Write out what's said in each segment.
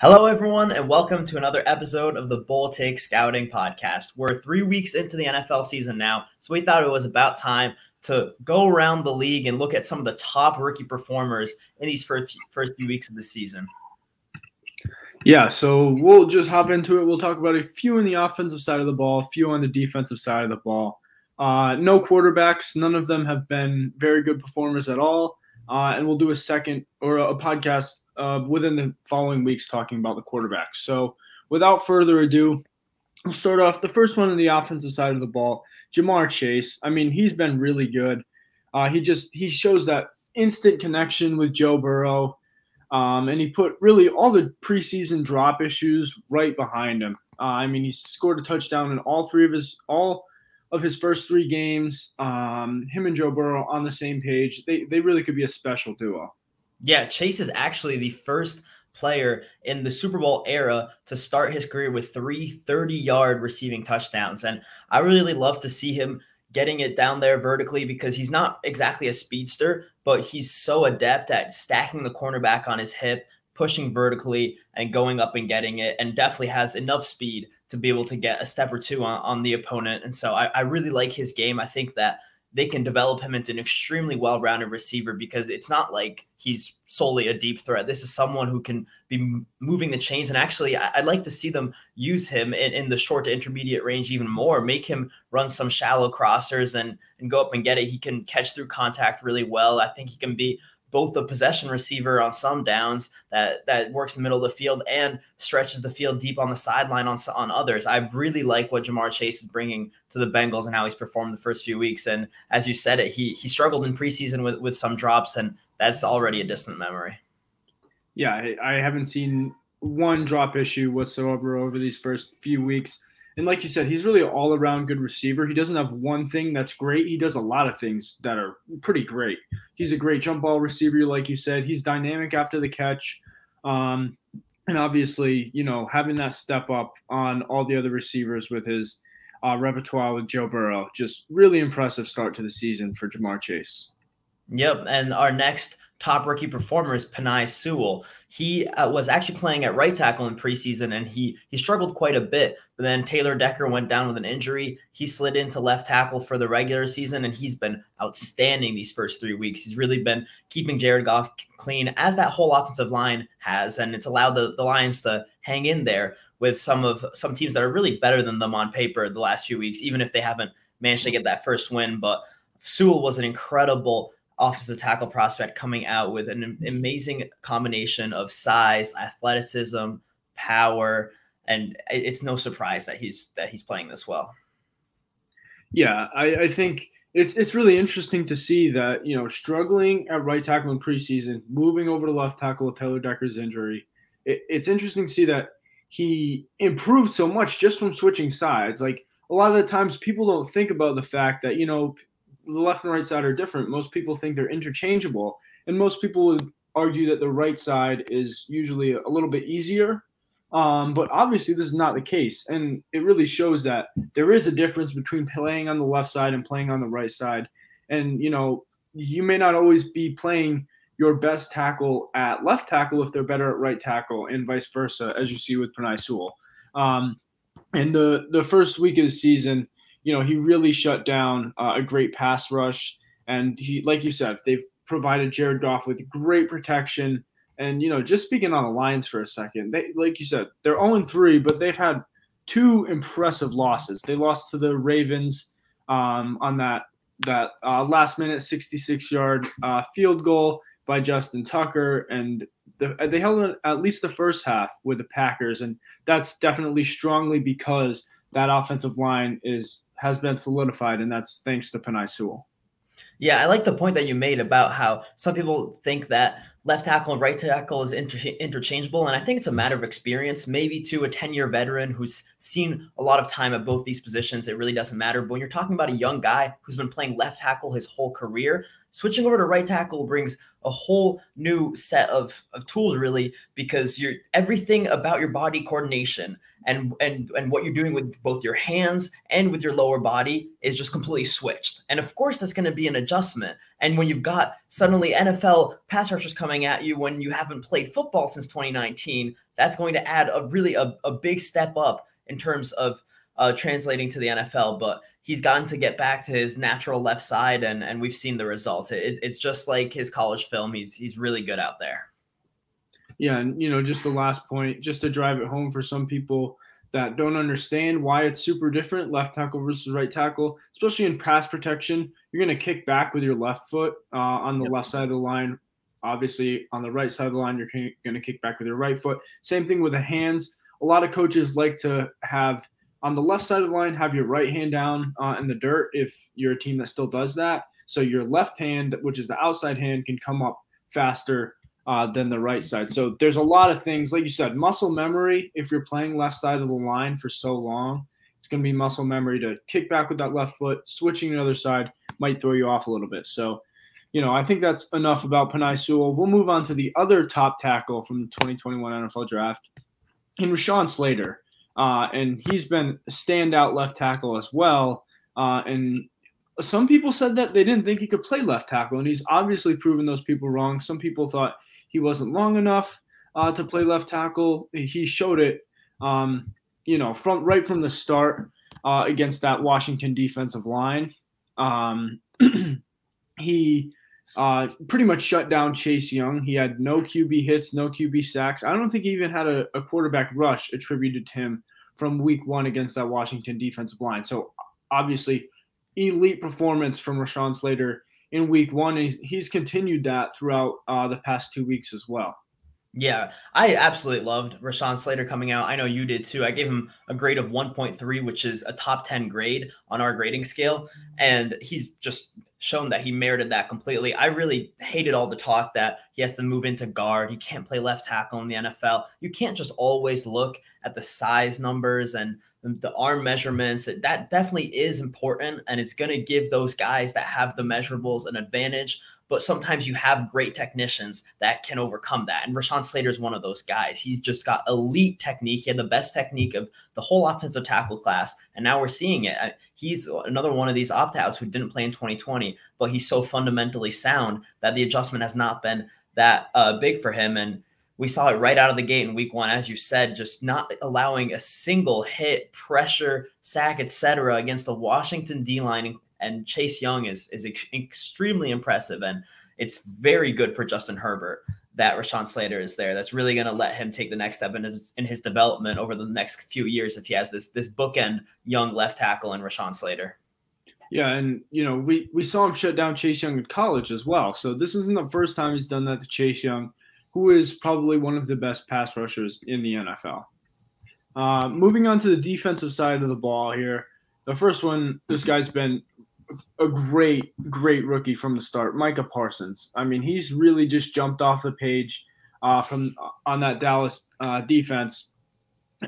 Hello, everyone, and welcome to another episode of the Bull Take Scouting Podcast. We're three weeks into the NFL season now, so we thought it was about time to go around the league and look at some of the top rookie performers in these first first few weeks of the season. Yeah, so we'll just hop into it. We'll talk about a few on the offensive side of the ball, a few on the defensive side of the ball. Uh, no quarterbacks. None of them have been very good performers at all. Uh, and we'll do a second or a podcast uh, within the following weeks talking about the quarterbacks. So without further ado, we'll start off the first one on the offensive side of the ball. Ja'Marr Chase. I mean, he's been really good. Uh, he just he shows that instant connection with Joe Burrow. Um, and he put really all the preseason drop issues right behind him. Uh, I mean, he scored a touchdown in all three of his all of his first three games. Um, him and Joe Burrow on the same page. They they really could be a special duo. Yeah, Chase is actually the first player in the Super Bowl era to start his career with three 30 yard receiving touchdowns. And I really love to see him getting it down there vertically because he's not exactly a speedster, but he's so adept at stacking the cornerback on his hip, pushing vertically, and going up and getting it, and definitely has enough speed to be able to get a step or two on, on the opponent. And so I, I really like his game. I think that they can develop him into an extremely well-rounded receiver because it's not like he's solely a deep threat. This is someone who can be moving the chains, and actually, I'd like to see them use him in, in the short to intermediate range even more. Make him run some shallow crossers and and go up and get it. He can catch through contact really well. I think he can be both a possession receiver on some downs that that works in the middle of the field and stretches the field deep on the sideline on on others. I really like what Ja'Marr Chase is bringing to the Bengals and how he's performed the first few weeks. And as you said it, he he struggled in preseason with with some drops, and that's already a distant memory. Yeah, I haven't seen one drop issue whatsoever over these first few weeks. And like you said, he's really an all around good receiver. He doesn't have one thing that's great. He does a lot of things that are pretty great. He's a great jump ball receiver, like you said. He's dynamic after the catch. Um, and obviously, you know, having that step up on all the other receivers with his uh, repertoire with Joe Burrow, just really impressive start to the season for Ja'Marr Chase. Yep. And our next top rookie performer is Penei Sewell. He uh, was actually playing at right tackle in preseason, and he he struggled quite a bit. But then Taylor Decker went down with an injury. He slid into left tackle for the regular season, and he's been outstanding these first three weeks. He's really been keeping Jared Goff clean, as that whole offensive line has, and it's allowed the, the Lions to hang in there with some of some teams that are really better than them on paper the last few weeks, even if they haven't managed to get that first win. But Sewell was an incredible offensive tackle prospect coming out with an mm-hmm. amazing combination of size, athleticism, power, and it's no surprise that he's that he's playing this well. Yeah, I, I think it's it's really interesting to see that you know struggling at right tackle in preseason, moving over to left tackle with Taylor Decker's injury. It, it's interesting to see that he improved so much just from switching sides. Like a lot of the times, people don't think about the fact that you know the left and right side are different. Most people think they're interchangeable, and most people would argue that the right side is usually a little bit easier. Um, but obviously, this is not the case, and it really shows that there is a difference between playing on the left side and playing on the right side. And you know, you may not always be playing your best tackle at left tackle if they're better at right tackle, and vice versa, as you see with Penei Sewell. Um, and the the first week of the season, you know, he really shut down uh, a great pass rush. And he, like you said, they've provided Jared Goff with great protection. And, you know, just speaking on the Lions for a second, they, like you said, they're 0 3, but they've had two impressive losses. They lost to the Ravens um, on that that uh, last minute 66 yard uh, field goal by Justin Tucker, and the, they held at least the first half with the Packers, and that's definitely strongly because that offensive line is has been solidified, and that's thanks to Penei Sewell. Yeah, I like the point that you made about how some people think that left tackle and right tackle is inter- interchangeable. And I think it's a matter of experience. Maybe to a 10 year veteran who's seen a lot of time at both these positions, it really doesn't matter. But when you're talking about a young guy who's been playing left tackle his whole career, switching over to right tackle brings a whole new set of, of tools, really, because you're everything about your body coordination and and and what you're doing with both your hands and with your lower body is just completely switched. And of course, that's going to be an adjustment. And when you've got suddenly NFL pass rushers coming at you when you haven't played football since 2019, that's going to add a really a, a big step up in terms of uh, translating to the NFL. But he's gotten to get back to his natural left side, and and we've seen the results. It, it's just like his college film. He's he's really good out there. Yeah, and you know, just the last point, just to drive it home for some people that don't understand why it's super different left tackle versus right tackle, especially in pass protection. You're going to kick back with your left foot uh, on the yep. left side of the line. Obviously, on the right side of the line, you're going to kick back with your right foot. Same thing with the hands. A lot of coaches like to have on the left side of the line, have your right hand down uh, in the dirt if you're a team that still does that. So your left hand, which is the outside hand, can come up faster uh, than the right side. So there's a lot of things, like you said, muscle memory. If you're playing left side of the line for so long, it's going to be muscle memory to kick back with that left foot. Switching to the other side might throw you off a little bit. So, you know, I think that's enough about Penei Sewell. We'll move on to the other top tackle from the 2021 NFL draft, in Rashawn Slater. Uh, and he's been a standout left tackle as well. Uh, and some people said that they didn't think he could play left tackle, and he's obviously proven those people wrong. Some people thought he wasn't long enough uh, to play left tackle. He showed it, um, you know, from right from the start uh, against that Washington defensive line. Um, he uh, pretty much shut down Chase Young. He had no QB hits, no QB sacks. I don't think he even had a, a quarterback rush attributed to him from week one against that Washington defensive line. So obviously, elite performance from Rashawn Slater in week one. He's, he's continued that throughout uh, the past two weeks as well. Yeah, I absolutely loved Rashawn Slater coming out. I know you did too. I gave him a grade of 1.3, which is a top 10 grade on our grading scale. And he's just shown that he merited that completely. I really hated all the talk that he has to move into guard. He can't play left tackle in the NFL. You can't just always look at the size numbers and the arm measurements. That definitely is important. And it's going to give those guys that have the measurables an advantage but sometimes you have great technicians that can overcome that. And Rashawn Slater is one of those guys. He's just got elite technique. He had the best technique of the whole offensive tackle class. And now we're seeing it. Uh, he's another one of these opt outs who didn't play in 2020, but he's so fundamentally sound that the adjustment has not been that uh, big for him. And we saw it right out of the gate in week one, as you said, just not allowing a single hit, pressure, sack, etc., against the Washington D line, and Chase Young is is ex- extremely impressive, and it's very good for Justin Herbert that Rashawn Slater is there. That's really going to let him take the next step in his in his development over the next few years if he has this this bookend young left tackle and Rashawn Slater. Yeah, and you know we we saw him shut down Chase Young in college as well. So this isn't the first time he's done that to Chase Young, who is probably one of the best pass rushers in the NFL. Uh, moving on to the defensive side of the ball here. The first one, this guy's been a great, great rookie from the start, Micah Parsons. I mean, he's really just jumped off the page uh, from uh, on that Dallas uh, defense.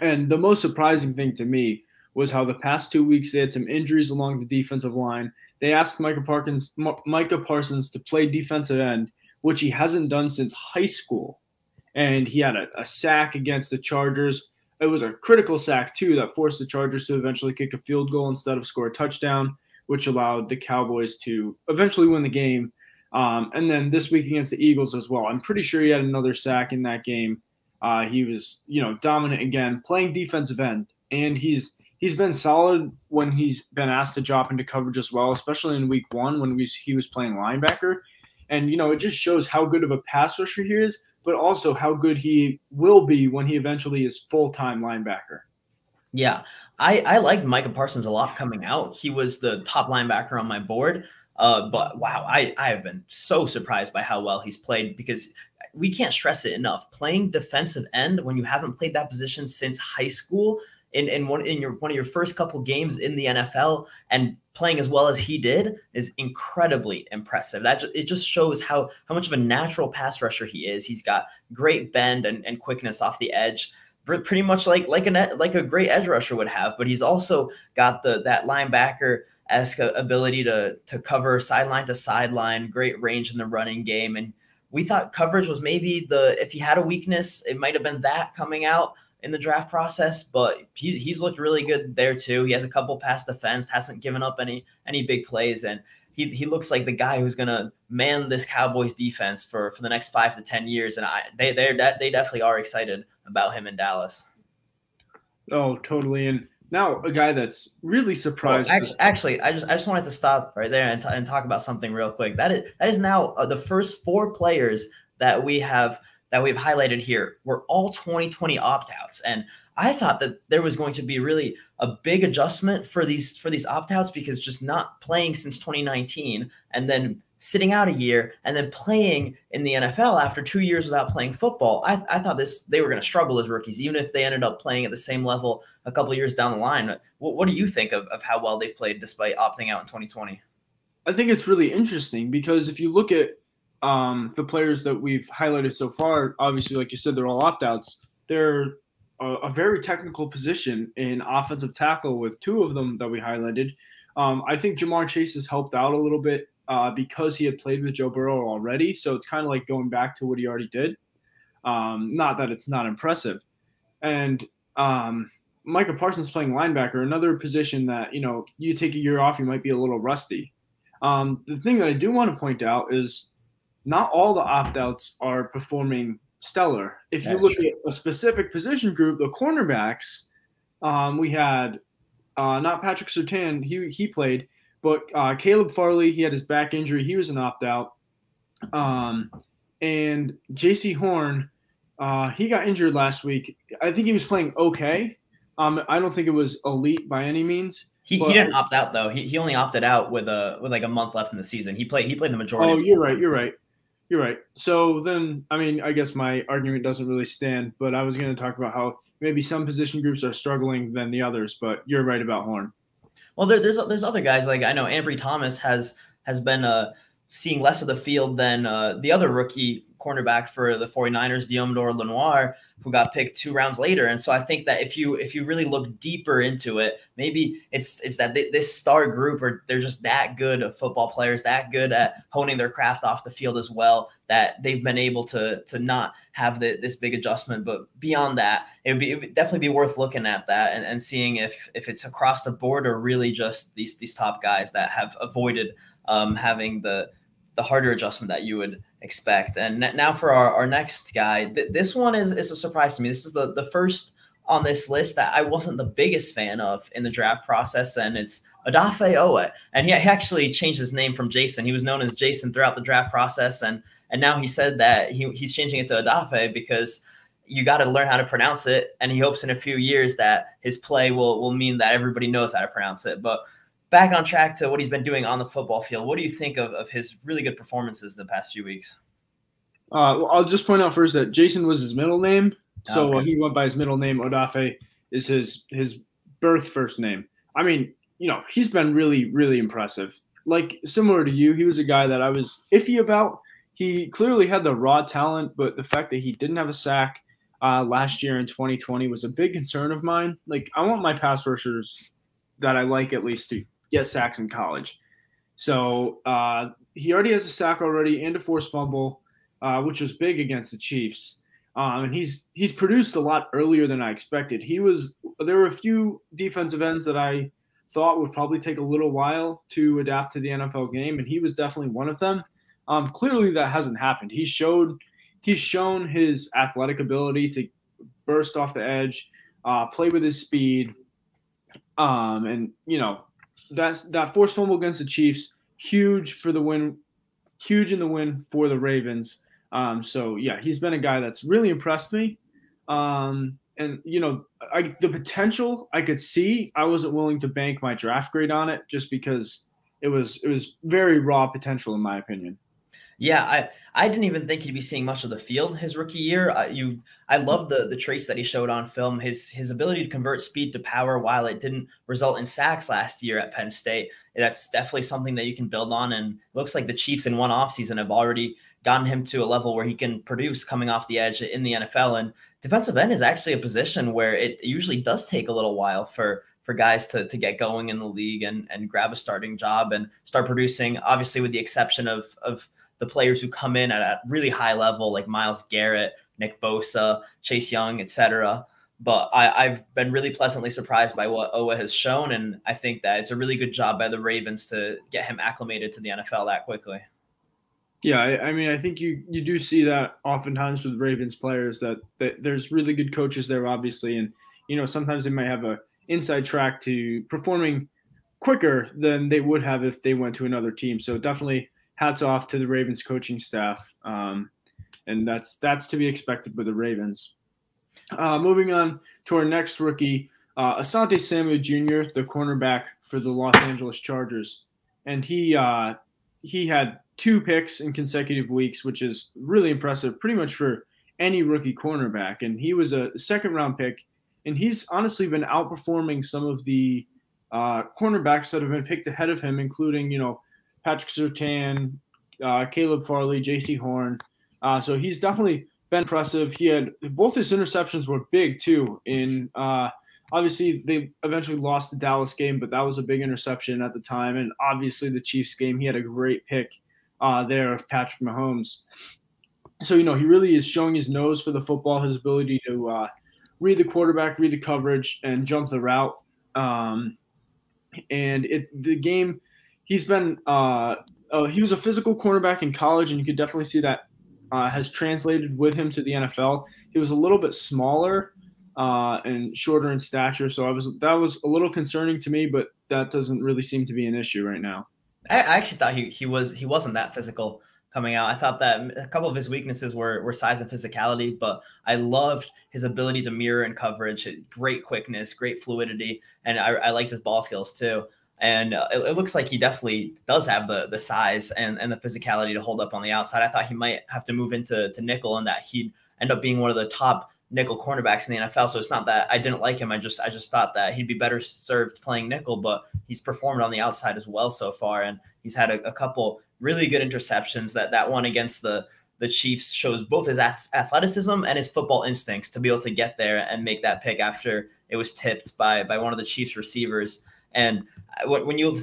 And the most surprising thing to me was how the past two weeks they had some injuries along the defensive line. They asked Micah Parsons, Micah Parsons to play defensive end, which he hasn't done since high school. And he had a, a sack against the Chargers. It was a critical sack too that forced the Chargers to eventually kick a field goal instead of score a touchdown which allowed the Cowboys to eventually win the game. Um, and then this week against the Eagles as well. I'm pretty sure he had another sack in that game. Uh, he was, you know, dominant again, playing defensive end, and he's he's been solid when he's been asked to drop into coverage as well, especially in Week One when we, he was playing linebacker. And you know, it just shows how good of a pass rusher he is, but also how good he will be when he eventually is full time linebacker. Yeah, I I liked Micah Parsons a lot coming out. He was the top linebacker on my board. Uh, but wow, I I have been so surprised by how well he's played because we can't stress it enough. Playing defensive end when you haven't played that position since high school in, in one in your one of your first couple games in the NFL and playing as well as he did is incredibly impressive. That just, it just shows how how much of a natural pass rusher he is. He's got great bend and, and quickness off the edge pretty much like like a like a great edge rusher would have, but he's also got the that linebacker esque ability to to cover sideline to sideline, great range in the running game, and we thought coverage was maybe the if he had a weakness, it might have been that coming out in the draft process, but he's he's looked really good there too. He has a couple pass defense, hasn't given up any any big plays, and he he looks like the guy who's gonna man this Cowboys defense for for the next five to ten years, and I they they they definitely are excited about him in Dallas. Oh, totally. And now a guy that's really surprised. Well, actually, actually, I just I just wanted to stop right there and, t- and talk about something real quick. That is that is now uh, the first four players that we have that we've highlighted here were all 2020 opt outs, and I thought that there was going to be really a big adjustment for these for these opt outs because just not playing since 2019 and then sitting out a year and then playing in the NFL after two years without playing football. I, I thought this they were going to struggle as rookies, even if they ended up playing at the same level a couple years down the line. What, what do you think of, of how well they've played despite opting out in 2020? I think it's really interesting because if you look at um, the players that we've highlighted so far, obviously, like you said, they're all opt outs. They're a, a, very technical position in offensive tackle with two of them that we highlighted. Um, I think Ja'Marr Chase has helped out a little bit uh, because he had played with Joe Burrow already. So it's kind of like going back to what he already did. Um, not that it's not impressive. And um, Micah Parsons playing linebacker, another position that, you know, you take a year off, you might be a little rusty. Um, the thing that I do want to point out is not all the opt outs are performing stellar. If you look true. at a specific position group, the cornerbacks, um, we had uh, not Patrick Surtain, he he played, but uh, Caleb Farley, he had his back injury, he was an opt out, um, and Jaycee Horn, uh, he got injured last week. I think he was playing okay. Um, I don't think it was elite by any means. He, he didn't opt out though. He, he only opted out with a with like a month left in the season. He played he played the majority. Oh, you're right. You're right. You're right. So then, I mean, I guess my argument doesn't really stand, but I was going to talk about how maybe some position groups are struggling than the others, but you're right about Horn. Well, there, there's there's other guys like I know Ambry Thomas has has been uh, seeing less of the field than uh, the other rookie cornerback for the 49ers, Deommodore Lenoir, who got picked two rounds later. And so I think that if you if you really look deeper into it, maybe it's it's that this star group or they're just that good of football players, that good at honing their craft off the field as well, that they've been able to to not have the, this big adjustment. But beyond that, it would be it would definitely be worth looking at that and, and seeing if if it's across the board or really just these these top guys that have avoided um, having the the harder adjustment that you would expect. And now for our, our next guy, th- this one is, is a surprise to me. This is the, the first on this list that I wasn't the biggest fan of in the draft process, and it's Odafe Oweh. And he, he actually changed his name from Jason. He was known as Jason throughout the draft process, and and now he said that he, he's changing it to Odafe because you got to learn how to pronounce it, and he hopes in a few years that his play will will mean that everybody knows how to pronounce it. But back on track to what he's been doing on the football field. What do you think of, of his really good performances the past few weeks? Uh, well, I'll just point out first that Jason was his middle name, so okay. he went by his middle name. Odafe is his his birth first name. I mean, you know, he's been really really impressive. Like similar to you, he was a guy that I was iffy about. He clearly had the raw talent, but the fact that he didn't have a sack uh, last year in 2020 was a big concern of mine. Like, I want my pass rushers that I like at least to get sacks in college. So uh, he already has a sack already and a forced fumble, uh, which was big against the Chiefs. Um, and he's he's produced a lot earlier than I expected. He was there were a few defensive ends that I thought would probably take a little while to adapt to the NFL game, and he was definitely one of them. Um, clearly, that hasn't happened. He showed he's shown his athletic ability to burst off the edge, uh, play with his speed, um, and you know that's that forced fumble against the Chiefs, huge for the win, huge in the win for the Ravens. Um, so yeah, he's been a guy that's really impressed me. Um, and you know, I, the potential I could see, I wasn't willing to bank my draft grade on it just because it was it was very raw potential in my opinion. Yeah, I I didn't even think he'd be seeing much of the field his rookie year. Uh, you, I love the the traits that he showed on film. His his ability to convert speed to power, while it didn't result in sacks last year at Penn State, that's definitely something that you can build on. And looks like the Chiefs in one offseason have already gotten him to a level where he can produce coming off the edge in the NFL. And defensive end is actually a position where it usually does take a little while for for guys to, to get going in the league and, and grab a starting job and start producing. Obviously, with the exception of of the players who come in at a really high level, like Myles Garrett, Nick Bosa, Chase Young, etc. but I, have been really pleasantly surprised by what Oweh has shown, and I think that it's a really good job by the Ravens to get him acclimated to the NFL that quickly. Yeah, I, I mean, I think you you do see that oftentimes with Ravens players that, that there's really good coaches there, obviously, and you know sometimes they might have a inside track to performing quicker than they would have if they went to another team. So definitely hats off to the Ravens coaching staff, um, and that's that's to be expected with the Ravens. Uh, moving on to our next rookie, uh, Asante Samuel Jr., the cornerback for the Los Angeles Chargers, and he uh, he had two picks in consecutive weeks, which is really impressive, pretty much for any rookie cornerback. And he was a second round pick, and he's honestly been outperforming some of the uh, cornerbacks that have been picked ahead of him, including you know Patrick Surtain, uh, Caleb Farley, Jaycee Horn. Uh, so he's definitely been impressive. He had both his interceptions were big too. In uh, obviously they eventually lost the Dallas game, but that was a big interception at the time. And obviously the Chiefs game, he had a great pick uh, there of Patrick Mahomes. So you know he really is showing his nose for the football, his ability to uh, read the quarterback, read the coverage, and jump the route. Um, and it the game he's been uh, uh, he was a physical cornerback in college, and you could definitely see that uh, has translated with him to the NFL. He was a little bit smaller uh, and shorter in stature, so I was that was a little concerning to me, but that doesn't really seem to be an issue right now. I, actually thought he he was he wasn't that physical coming out. I thought that a couple of his weaknesses were were size and physicality, but I loved his ability to mirror and coverage, great quickness, great fluidity, and I, I liked his ball skills too and uh, it, it, looks like he definitely does have the the size and, and the physicality to hold up on the outside. I thought he might have to move into to nickel and that he'd end up being one of the top nickel cornerbacks in the NFL. So it's not that I didn't like him. I just I just thought that he'd be better served playing nickel, but he's performed on the outside as well so far, and he's had a, a couple really good interceptions. That that one against the the Chiefs shows both his athleticism and his football instincts to be able to get there and make that pick after it was tipped by by one of the Chiefs receivers. And when you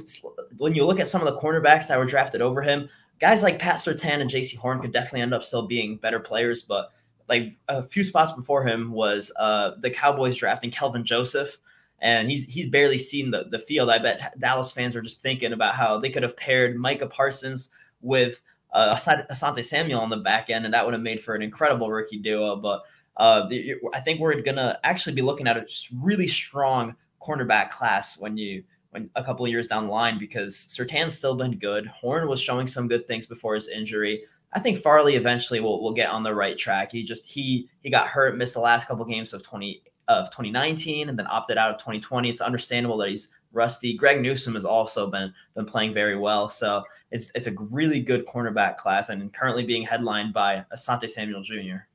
when you look at some of the cornerbacks that were drafted over him, guys like Pat Surtain and Jaycee Horn could definitely end up still being better players. But like a few spots before him was uh, the Cowboys drafting Kelvin Joseph, and he's he's barely seen the the field. I bet Dallas fans are just thinking about how they could have paired Micah Parsons with uh, Asante Samuel on the back end, and that would have made for an incredible rookie duo. But uh, I think we're gonna actually be looking at a really strong cornerback class when you when a couple years down the line because Surtain's still been good. Horn was showing some good things before his injury. I think Farley eventually will, will get on the right track. He just he he got hurt, missed the last couple games of 20 of 2019 and then opted out of 2020. It's understandable that he's rusty. Greg Newsome has also been been playing very well. So it's it's a really good cornerback class and currently being headlined by Asante Samuel Jr.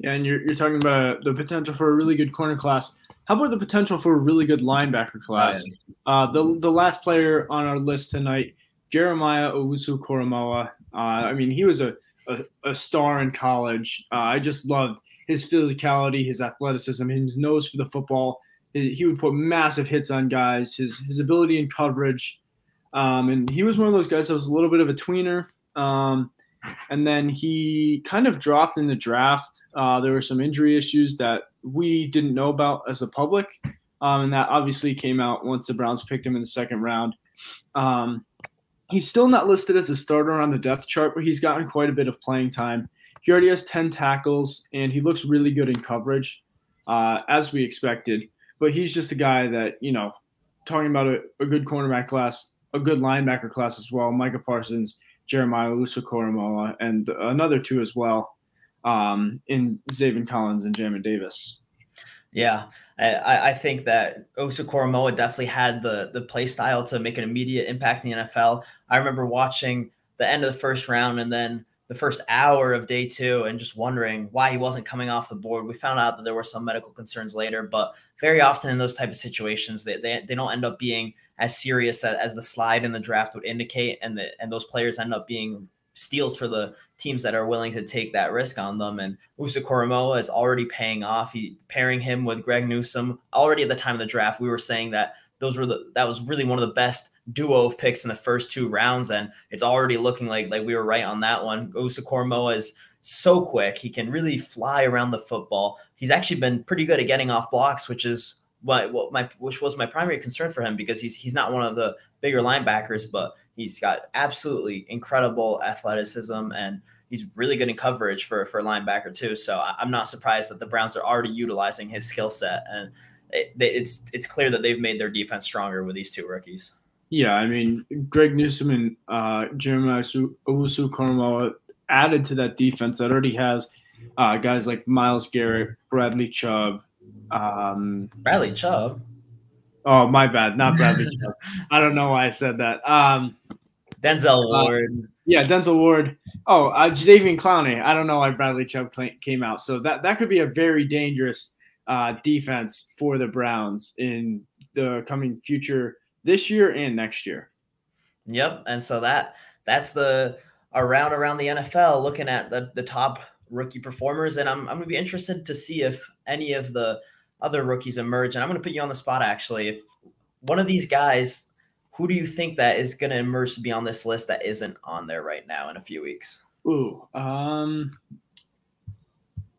Yeah, and you're, you're talking about the potential for a really good corner class. How about the potential for a really good linebacker class? Uh, the the last player on our list tonight, Jeremiah Owusu Koramoah. Uh, I mean, he was a, a, a star in college. Uh, I just loved his physicality, his athleticism, his nose for the football. He would put massive hits on guys. His his ability in coverage, um, and he was one of those guys that was a little bit of a tweener. Um, and then he kind of dropped in the draft. Uh, there were some injury issues that we didn't know about as a public, um, and that obviously came out once the Browns picked him in the second round. Um, he's still not listed as a starter on the depth chart, but he's gotten quite a bit of playing time. He already has 10 tackles, and he looks really good in coverage, uh, as we expected. But he's just a guy that, you know, talking about a, a good cornerback class, a good linebacker class as well. Micah Parsons, Jeremiah Owusu and another two as well um, in Zaven Collins and Jamin Davis. Yeah, I, I think that Owusu definitely had the the play style to make an immediate impact in the NFL. I remember watching the end of the first round and then the first hour of day two and just wondering why he wasn't coming off the board. We found out that there were some medical concerns later, but very often in those type of situations, they, they, they don't end up being as serious as, as the slide in the draft would indicate, and the, and those players end up being steals for the teams that are willing to take that risk on them. And Koramoah is already paying off. He pairing him with Greg Newsome already at the time of the draft. We were saying that those were the that was really one of the best duo of picks in the first two rounds, and it's already looking like like we were right on that one. Koramoah is so quick. He can really fly around the football. He's actually been pretty good at getting off blocks, which is what, what my which was my primary concern for him because he's he's not one of the bigger linebackers, but he's got absolutely incredible athleticism and he's really good in coverage for for a linebacker too. So I'm not surprised that the Browns are already utilizing his skill set and it, it's it's clear that they've made their defense stronger with these two rookies. Yeah, I mean, Greg Newsome and uh, Jeremiah Owusu-Koramoah added to that defense that already has uh, guys like Myles Garrett, Bradley Chubb. Um, Bradley Chubb? Oh, my bad. Not Bradley Chubb. I don't know why I said that. Um, Denzel uh, Ward. Uh, yeah, Denzel Ward. Oh, uh, Jadeveon Clowney. I don't know why Bradley Chubb came out. So that, that could be a very dangerous uh, defense for the Browns in the coming future this year and next year. Yep, and so that that's the around around the NFL looking at the the top rookie performers, and I'm I'm gonna be interested to see if any of the other rookies emerge. And I'm gonna put you on the spot actually. If one of these guys, who do you think that is gonna emerge to be on this list that isn't on there right now in a few weeks? Ooh, um,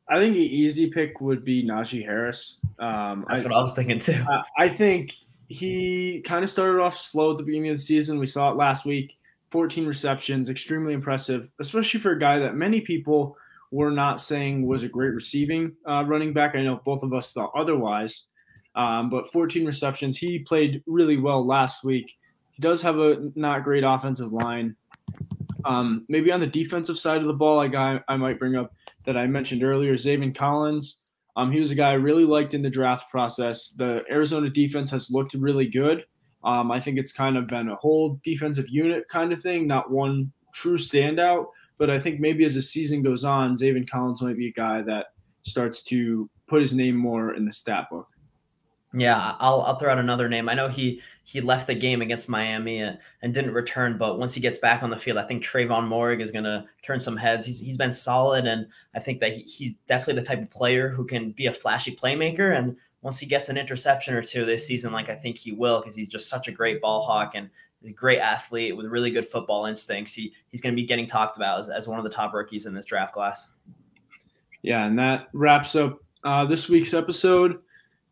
I think the easy pick would be Najee Harris. Um, That's I, what I was thinking too. I, I think he kind of started off slow at the beginning of the season. We saw it last week 14 receptions, extremely impressive, especially for a guy that many people were not saying was a great receiving uh, running back. I know both of us thought otherwise, um, but 14 receptions. He played really well last week. He does have a not great offensive line. Um, maybe on the defensive side of the ball, a guy I might bring up that I mentioned earlier, Zaven Collins. Um, he was a guy I really liked in the draft process. The Arizona defense has looked really good. Um, I think it's kind of been a whole defensive unit kind of thing, not one true standout. But I think maybe as the season goes on, Zaven Collins might be a guy that starts to put his name more in the stat book. Yeah, I'll I'll throw out another name. I know he he left the game against Miami and, and didn't return, but once he gets back on the field, I think Trevon Moehrig is going to turn some heads. He's he's been solid, and I think that he, he's definitely the type of player who can be a flashy playmaker. And once he gets an interception or two this season, like I think he will, because he's just such a great ball hawk and he's a great athlete with really good football instincts. He he's going to be getting talked about as, as one of the top rookies in this draft class. Yeah, and that wraps up uh, this week's episode.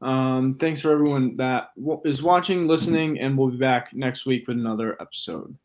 Um, thanks for everyone that is watching, listening, and we'll be back next week with another episode.